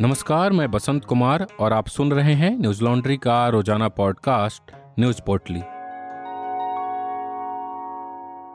नमस्कार, मैं बसंत कुमार और आप सुन रहे हैं न्यूज़ लॉन्ड्री का रोज़ाना पॉडकास्ट, न्यूज़ पोर्टली।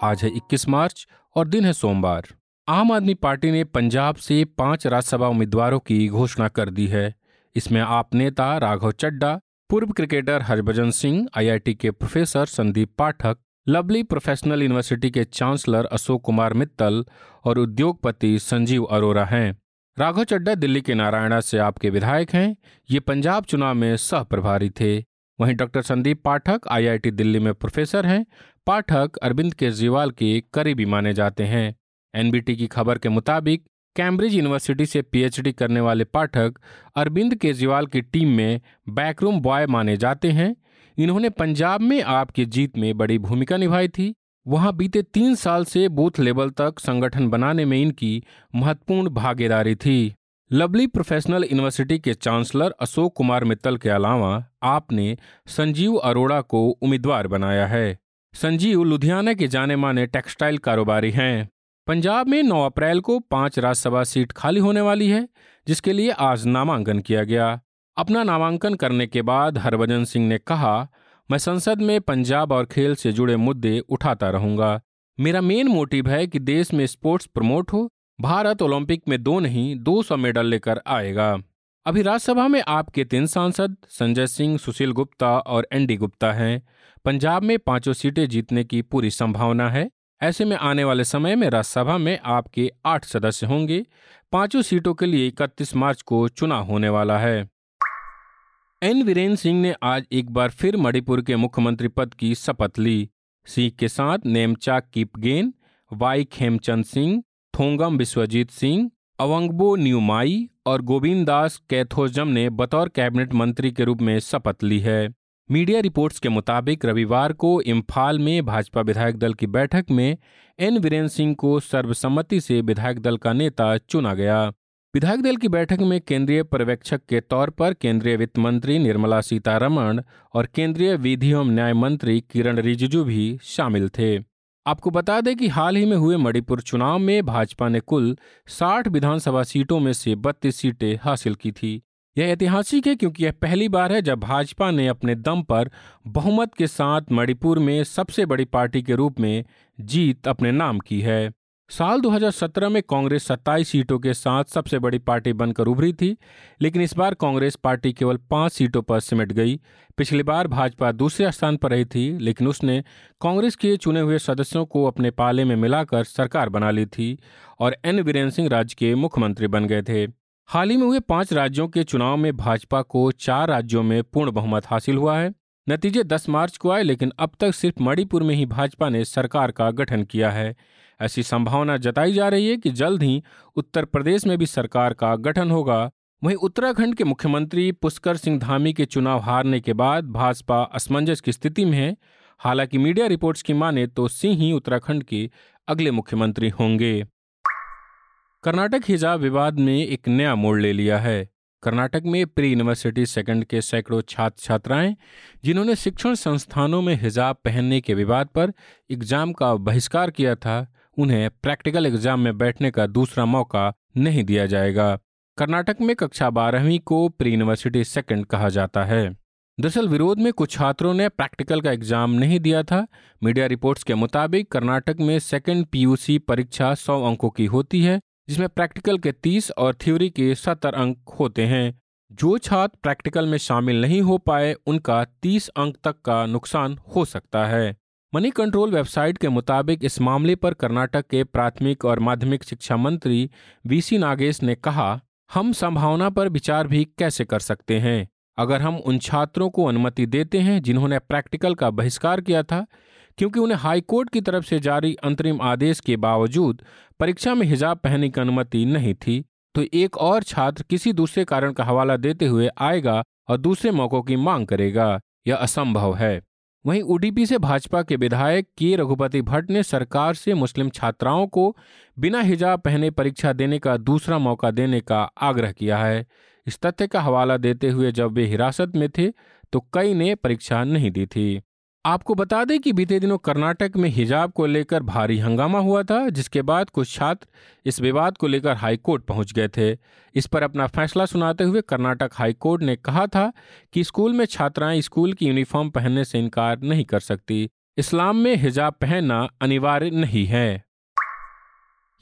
आज है 21 मार्च और दिन है सोमवार। आम आदमी पार्टी ने पंजाब से पाँच राज्यसभा उम्मीदवारों की घोषणा कर दी है। इसमें आप नेता राघव चड्डा, पूर्व क्रिकेटर हरभजन सिंह, आईआईटी के professor Sandeep Pathak, lovely professional university के चांसलर अशोक कुमार मित्तल और उद्योगपति संजीव अरोरा हैं। राघव चड्डा दिल्ली के नारायणा से आपके विधायक हैं। ये पंजाब चुनाव में सह प्रभारी थे। वहीं डॉक्टर संदीप पाठक आईआईटी दिल्ली में प्रोफेसर हैं। पाठक अरविंद केजरीवाल के करीबी माने जाते हैं। एनबीटी की खबर के मुताबिक कैम्ब्रिज यूनिवर्सिटी से पीएचडी करने वाले पाठक अरविंद केजरीवाल की टीम में बैकरूम बॉय माने जाते हैं। इन्होंने पंजाब में आपकी जीत में बड़ी भूमिका निभाई थी। वहाँ बीते तीन साल से बूथ लेवल तक संगठन बनाने में इनकी महत्वपूर्ण भागीदारी थी। लवली प्रोफेशनल यूनिवर्सिटी के चांसलर अशोक कुमार मित्तल के अलावा आपने संजीव अरोड़ा को उम्मीदवार बनाया है। संजीव लुधियाना के जाने माने टेक्सटाइल कारोबारी हैं। पंजाब में 9 अप्रैल को पाँच राज्यसभा सीट खाली होने वाली है, जिसके लिए आज नामांकन किया गया। अपना नामांकन करने के बाद हरभजन सिंह ने कहा मैं संसद में पंजाब और खेल से जुड़े मुद्दे उठाता रहूँगा। मेरा मेन मोटिव है कि देश में स्पोर्ट्स प्रमोट हो, भारत ओलंपिक में दो नहीं, दो सौ मेडल लेकर आएगा। अभी राज्यसभा में आपके तीन सांसद, संजय सिंह, सुशील गुप्ता और एनडी गुप्ता हैं। पंजाब में पाँचों सीटें जीतने की पूरी संभावना है। ऐसे में आने वाले समय में राज्यसभा में आपके आठ सदस्य होंगे। पाँचों सीटों के लिए इकतीस मार्च को चुनाव होने वाला है। एन वीरेंद्र सिंह ने आज एक बार फिर मणिपुर के मुख्यमंत्री पद की शपथ ली। सिंह के साथ नेमचा किपगेन वाई खेमचंद सिंह, थोंगम विश्वजीत सिंह, अवंगबो न्यूमाई और गोविंद दास कैथोजम ने बतौर कैबिनेट मंत्री के रूप में शपथ ली है। मीडिया रिपोर्ट्स के मुताबिक रविवार को इम्फाल में भाजपा विधायक दल की बैठक में एन वीरेंद्र सिंह को सर्वसम्मति से विधायक दल का नेता चुना गया। विधायक दल की बैठक में केंद्रीय पर्यवेक्षक के तौर पर केंद्रीय वित्त मंत्री निर्मला सीतारमण और केंद्रीय विधि एवं न्याय मंत्री किरण रिजिजू भी शामिल थे। आपको बता दें कि हाल ही में हुए मणिपुर चुनाव में भाजपा ने कुल 60 विधानसभा सीटों में से 32 सीटें हासिल की थी। यह ऐतिहासिक है क्योंकि यह पहली बार है जब भाजपा ने अपने दम पर बहुमत के साथ मणिपुर में सबसे बड़ी पार्टी के रूप में जीत अपने नाम की है। साल 2017 में कांग्रेस 27 सीटों के साथ सबसे बड़ी पार्टी बनकर उभरी थी, लेकिन इस बार कांग्रेस पार्टी केवल पाँच सीटों पर सिमट गई। पिछली बार भाजपा दूसरे स्थान पर रही थी, लेकिन उसने कांग्रेस के चुने हुए सदस्यों को अपने पाले में मिलाकर सरकार बना ली थी और एन वीरेंद्र सिंह राज्य के मुख्यमंत्री बन गए थे। हाल ही में हुए पाँच राज्यों के चुनाव में भाजपा को चार राज्यों में पूर्ण बहुमत हासिल हुआ है। नतीजे 10 मार्च को आए, लेकिन अब तक सिर्फ़ मणिपुर में ही भाजपा ने सरकार का गठन किया है। ऐसी संभावना जताई जा रही है कि जल्द ही उत्तर प्रदेश में भी सरकार का गठन होगा। वहीं उत्तराखंड के मुख्यमंत्री पुष्कर सिंह धामी के चुनाव हारने के बाद भाजपा असमंजस की स्थिति में है। हालाँकि मीडिया रिपोर्ट्स की माने तो सिंह ही उत्तराखंड के अगले मुख्यमंत्री होंगे। कर्नाटक हिजाब विवाद में एक नया मोड़ ले लिया है। कर्नाटक में प्री यूनिवर्सिटी सेकंड के सैकड़ों छात्र छात्राएँ जिन्होंने शिक्षण संस्थानों में हिजाब पहनने के विवाद पर एग्ज़ाम का बहिष्कार किया था उन्हें प्रैक्टिकल एग्ज़ाम में बैठने का दूसरा मौका नहीं दिया जाएगा। कर्नाटक में कक्षा बारहवीं को प्री यूनिवर्सिटी सेकंड कहा जाता है। दरअसल विरोध में कुछ छात्रों ने प्रैक्टिकल का एग्ज़ाम नहीं दिया था। मीडिया रिपोर्ट्स के मुताबिक कर्नाटक में सेकंड पीयूसी परीक्षा 100 अंकों की होती है, जिसमें प्रैक्टिकल के 30 और थ्योरी के 70 अंक होते हैं। जो छात्र प्रैक्टिकल में शामिल नहीं हो पाए, उनका 30 अंक तक का नुकसान हो सकता है। मनी कंट्रोल वेबसाइट के मुताबिक इस मामले पर कर्नाटक के प्राथमिक और माध्यमिक शिक्षा मंत्री वीसी नागेश ने कहा, हम संभावना पर विचार भी कैसे कर सकते हैं? अगर हम उन छात्रों को अनुमति देते हैं जिन्होंने प्रैक्टिकल का बहिष्कार किया था, क्योंकि उन्हें हाईकोर्ट की तरफ़ से जारी अंतरिम आदेश के बावजूद परीक्षा में हिजाब पहनने की अनुमति नहीं थी तो एक और छात्र किसी दूसरे कारण का हवाला देते हुए आएगा और दूसरे मौकों की मांग करेगा। यह असंभव है। वहीं उडीपी से भाजपा के विधायक के रघुपति भट्ट ने सरकार से मुस्लिम छात्राओं को बिना हिजाब पहने परीक्षा देने का दूसरा मौका देने का आग्रह किया है। इस तथ्य का हवाला देते हुए जब वे हिरासत में थे तो कई ने परीक्षा नहीं दी थी। आपको बता दें कि बीते दिनों कर्नाटक में हिजाब को लेकर भारी हंगामा हुआ था, जिसके बाद कुछ छात्र इस विवाद को लेकर हाईकोर्ट पहुँच गए थे। इस पर अपना फैसला सुनाते हुए कर्नाटक हाईकोर्ट ने कहा था कि स्कूल में छात्राएँ स्कूल की यूनिफॉर्म पहनने से इनकार नहीं कर सकती। इस्लाम में हिजाब पहनना अनिवार्य नहीं है।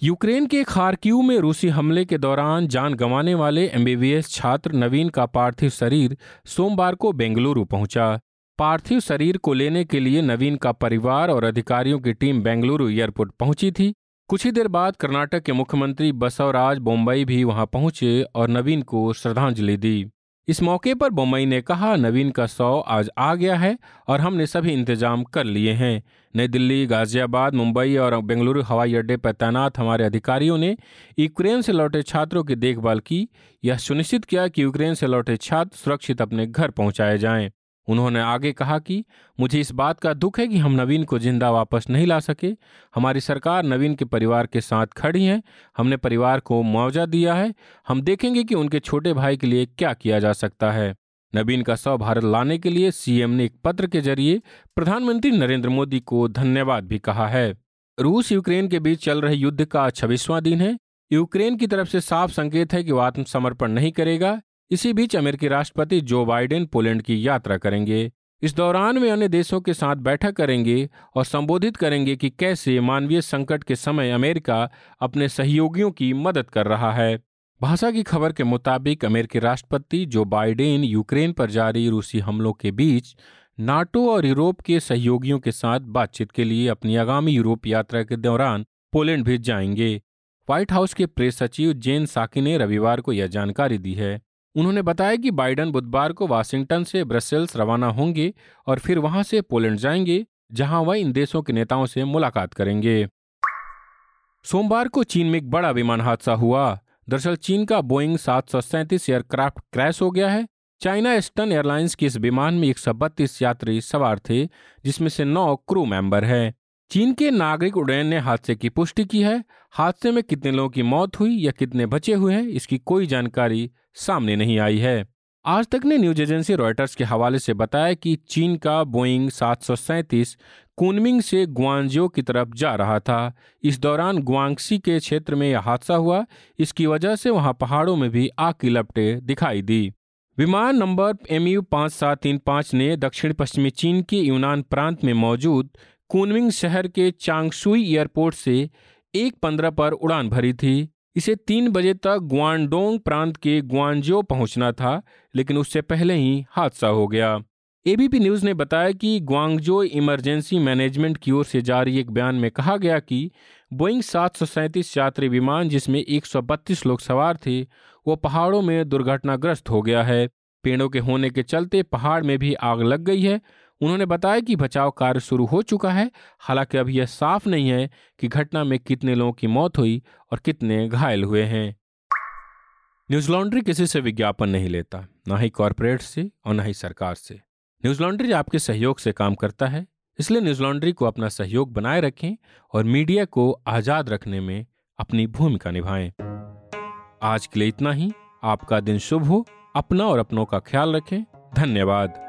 यूक्रेन के खारक्यू में रूसी हमले के दौरान जान गंवाने वाले एमबीबीएस छात्र नवीन का पार्थिव शरीर सोमवार को बेंगलुरु पहुँचा। पार्थिव शरीर को लेने के लिए नवीन का परिवार और अधिकारियों की टीम बेंगलुरु एयरपोर्ट पहुँची थी। कुछ ही देर बाद कर्नाटक के मुख्यमंत्री बसवराज बोम्बई भी वहाँ पहुँचे और नवीन को श्रद्धांजलि दी। इस मौके पर बोम्बई ने कहा, नवीन का शव आज आ गया है और हमने सभी इंतज़ाम कर लिए हैं। नई दिल्ली, गाजियाबाद, मुंबई और बेंगलुरु हवाई अड्डे पर तैनात हमारे अधिकारियों ने यूक्रेन से लौटे छात्रों की देखभाल की। यह सुनिश्चित किया कि यूक्रेन से लौटे छात्र सुरक्षित अपने घर पहुँचाए जाएँ। उन्होंने आगे कहा कि, मुझे इस बात का दुख है कि हम नवीन को ज़िंदा वापस नहीं ला सके। हमारी सरकार नवीन के परिवार के साथ खड़ी है। हमने परिवार को मुआवजा दिया है। हम देखेंगे कि उनके छोटे भाई के लिए क्या किया जा सकता है। नवीन का सौ भारत लाने के लिए सीएम ने एक पत्र के ज़रिए प्रधानमंत्री नरेंद्र मोदी को धन्यवाद भी कहा है। रूस यूक्रेन के बीच चल रहे युद्ध का छब्बीसवां दिन है। यूक्रेन की तरफ़ से साफ़ संकेत है कि वो आत्मसमर्पण नहीं करेगा। इसी बीच अमेरिकी राष्ट्रपति जो बाइडेन पोलैंड की यात्रा करेंगे, इस दौरान वे अन्य देशों के साथ बैठक करेंगे और संबोधित करेंगे कि कैसे मानवीय संकट के समय अमेरिका अपने सहयोगियों की मदद कर रहा है। भाषा की खबर के मुताबिक अमेरिकी राष्ट्रपति जो बाइडेन यूक्रेन पर जारी रूसी हमलों के बीच नाटो और यूरोप के सहयोगियों के साथ बातचीत के लिए अपनी आगामी यूरोप यात्रा के दौरान पोलैंड भी जाएँगे। व्हाइट हाउस के प्रेस सचिव जेन साकी ने रविवार को यह जानकारी दी है। उन्होंने बताया कि बाइडन बुधवार को वाशिंगटन से ब्रसेल्स रवाना होंगे और फिर वहाँ से पोलैंड जाएँगे, जहाँ वह इन देशों के नेताओं से मुलाकात करेंगे। सोमवार को चीन में एक बड़ा विमान हादसा हुआ। दरअसल चीन का बोइंग सात सौ सैंतीस एयरक्राफ्ट क्रैश हो गया है। चाइना ईस्टर्न एयरलाइंस के इस विमान में एक सौ बत्तीस यात्री सवार थे, जिसमें से नौ क्रू मेंबर हैं। चीन के नागरिक उड्डयन ने हादसे की पुष्टि की है। हादसे में कितने लोगों की मौत हुई या कितने बचे हुए हैं, इसकी कोई जानकारी सामने नहीं आई है। आज तक ने न्यूज़ एजेंसी रॉयटर्स के हवाले से बताया कि चीन का बोइंग सात कुनमिंग से ग्वांजियो की तरफ़ जा रहा था। इस दौरान ग्वांगसी के क्षेत्र में यह हादसा हुआ। इसकी वजह से वहाँ पहाड़ों में भी आग की लपटे दिखाई दी। विमान नंबर एम यू पाँच सात तीन पाँच ने दक्षिण पश्चिमी चीन के यूनान प्रांत में मौजूद कुनमिंग शहर के चांगसुई एयरपोर्ट से एक पंद्रह पर उड़ान भरी थी। इसे तीन बजे तक ग्वानडोंग प्रांत के ग्वानजो पहुँचना था, लेकिन उससे पहले ही हादसा हो गया। एबीपी न्यूज़ ने बताया कि ग्वांगजो इमरजेंसी मैनेजमेंट की ओर से जारी एक बयान में कहा गया कि बोइंग सात यात्री विमान, जिसमें 132 लोग सवार थे, वो पहाड़ों में दुर्घटनाग्रस्त हो गया है। पेड़ों के होने के चलते पहाड़ में भी आग लग गई है उन्होंने बताया कि बचाव कार्य शुरू हो चुका है, हालाँकि अभी यह साफ़ नहीं है कि घटना में कितने लोगों की मौत हुई और कितने घायल हुए हैं। न्यूज़ लॉन्ड्री किसी से विज्ञापन नहीं लेता, ना ही कॉरपोरेट से और ना ही सरकार से। न्यूज़ लॉन्ड्री आपके सहयोग से काम करता है, इसलिए न्यूज़ लॉन्ड्री को अपना सहयोग बनाए रखें और मीडिया को आज़ाद रखने में अपनी भूमिका निभाएँ। आज के लिए इतना ही, आपका दिन शुभ हो, अपना और अपनों का ख्याल रखें, धन्यवाद।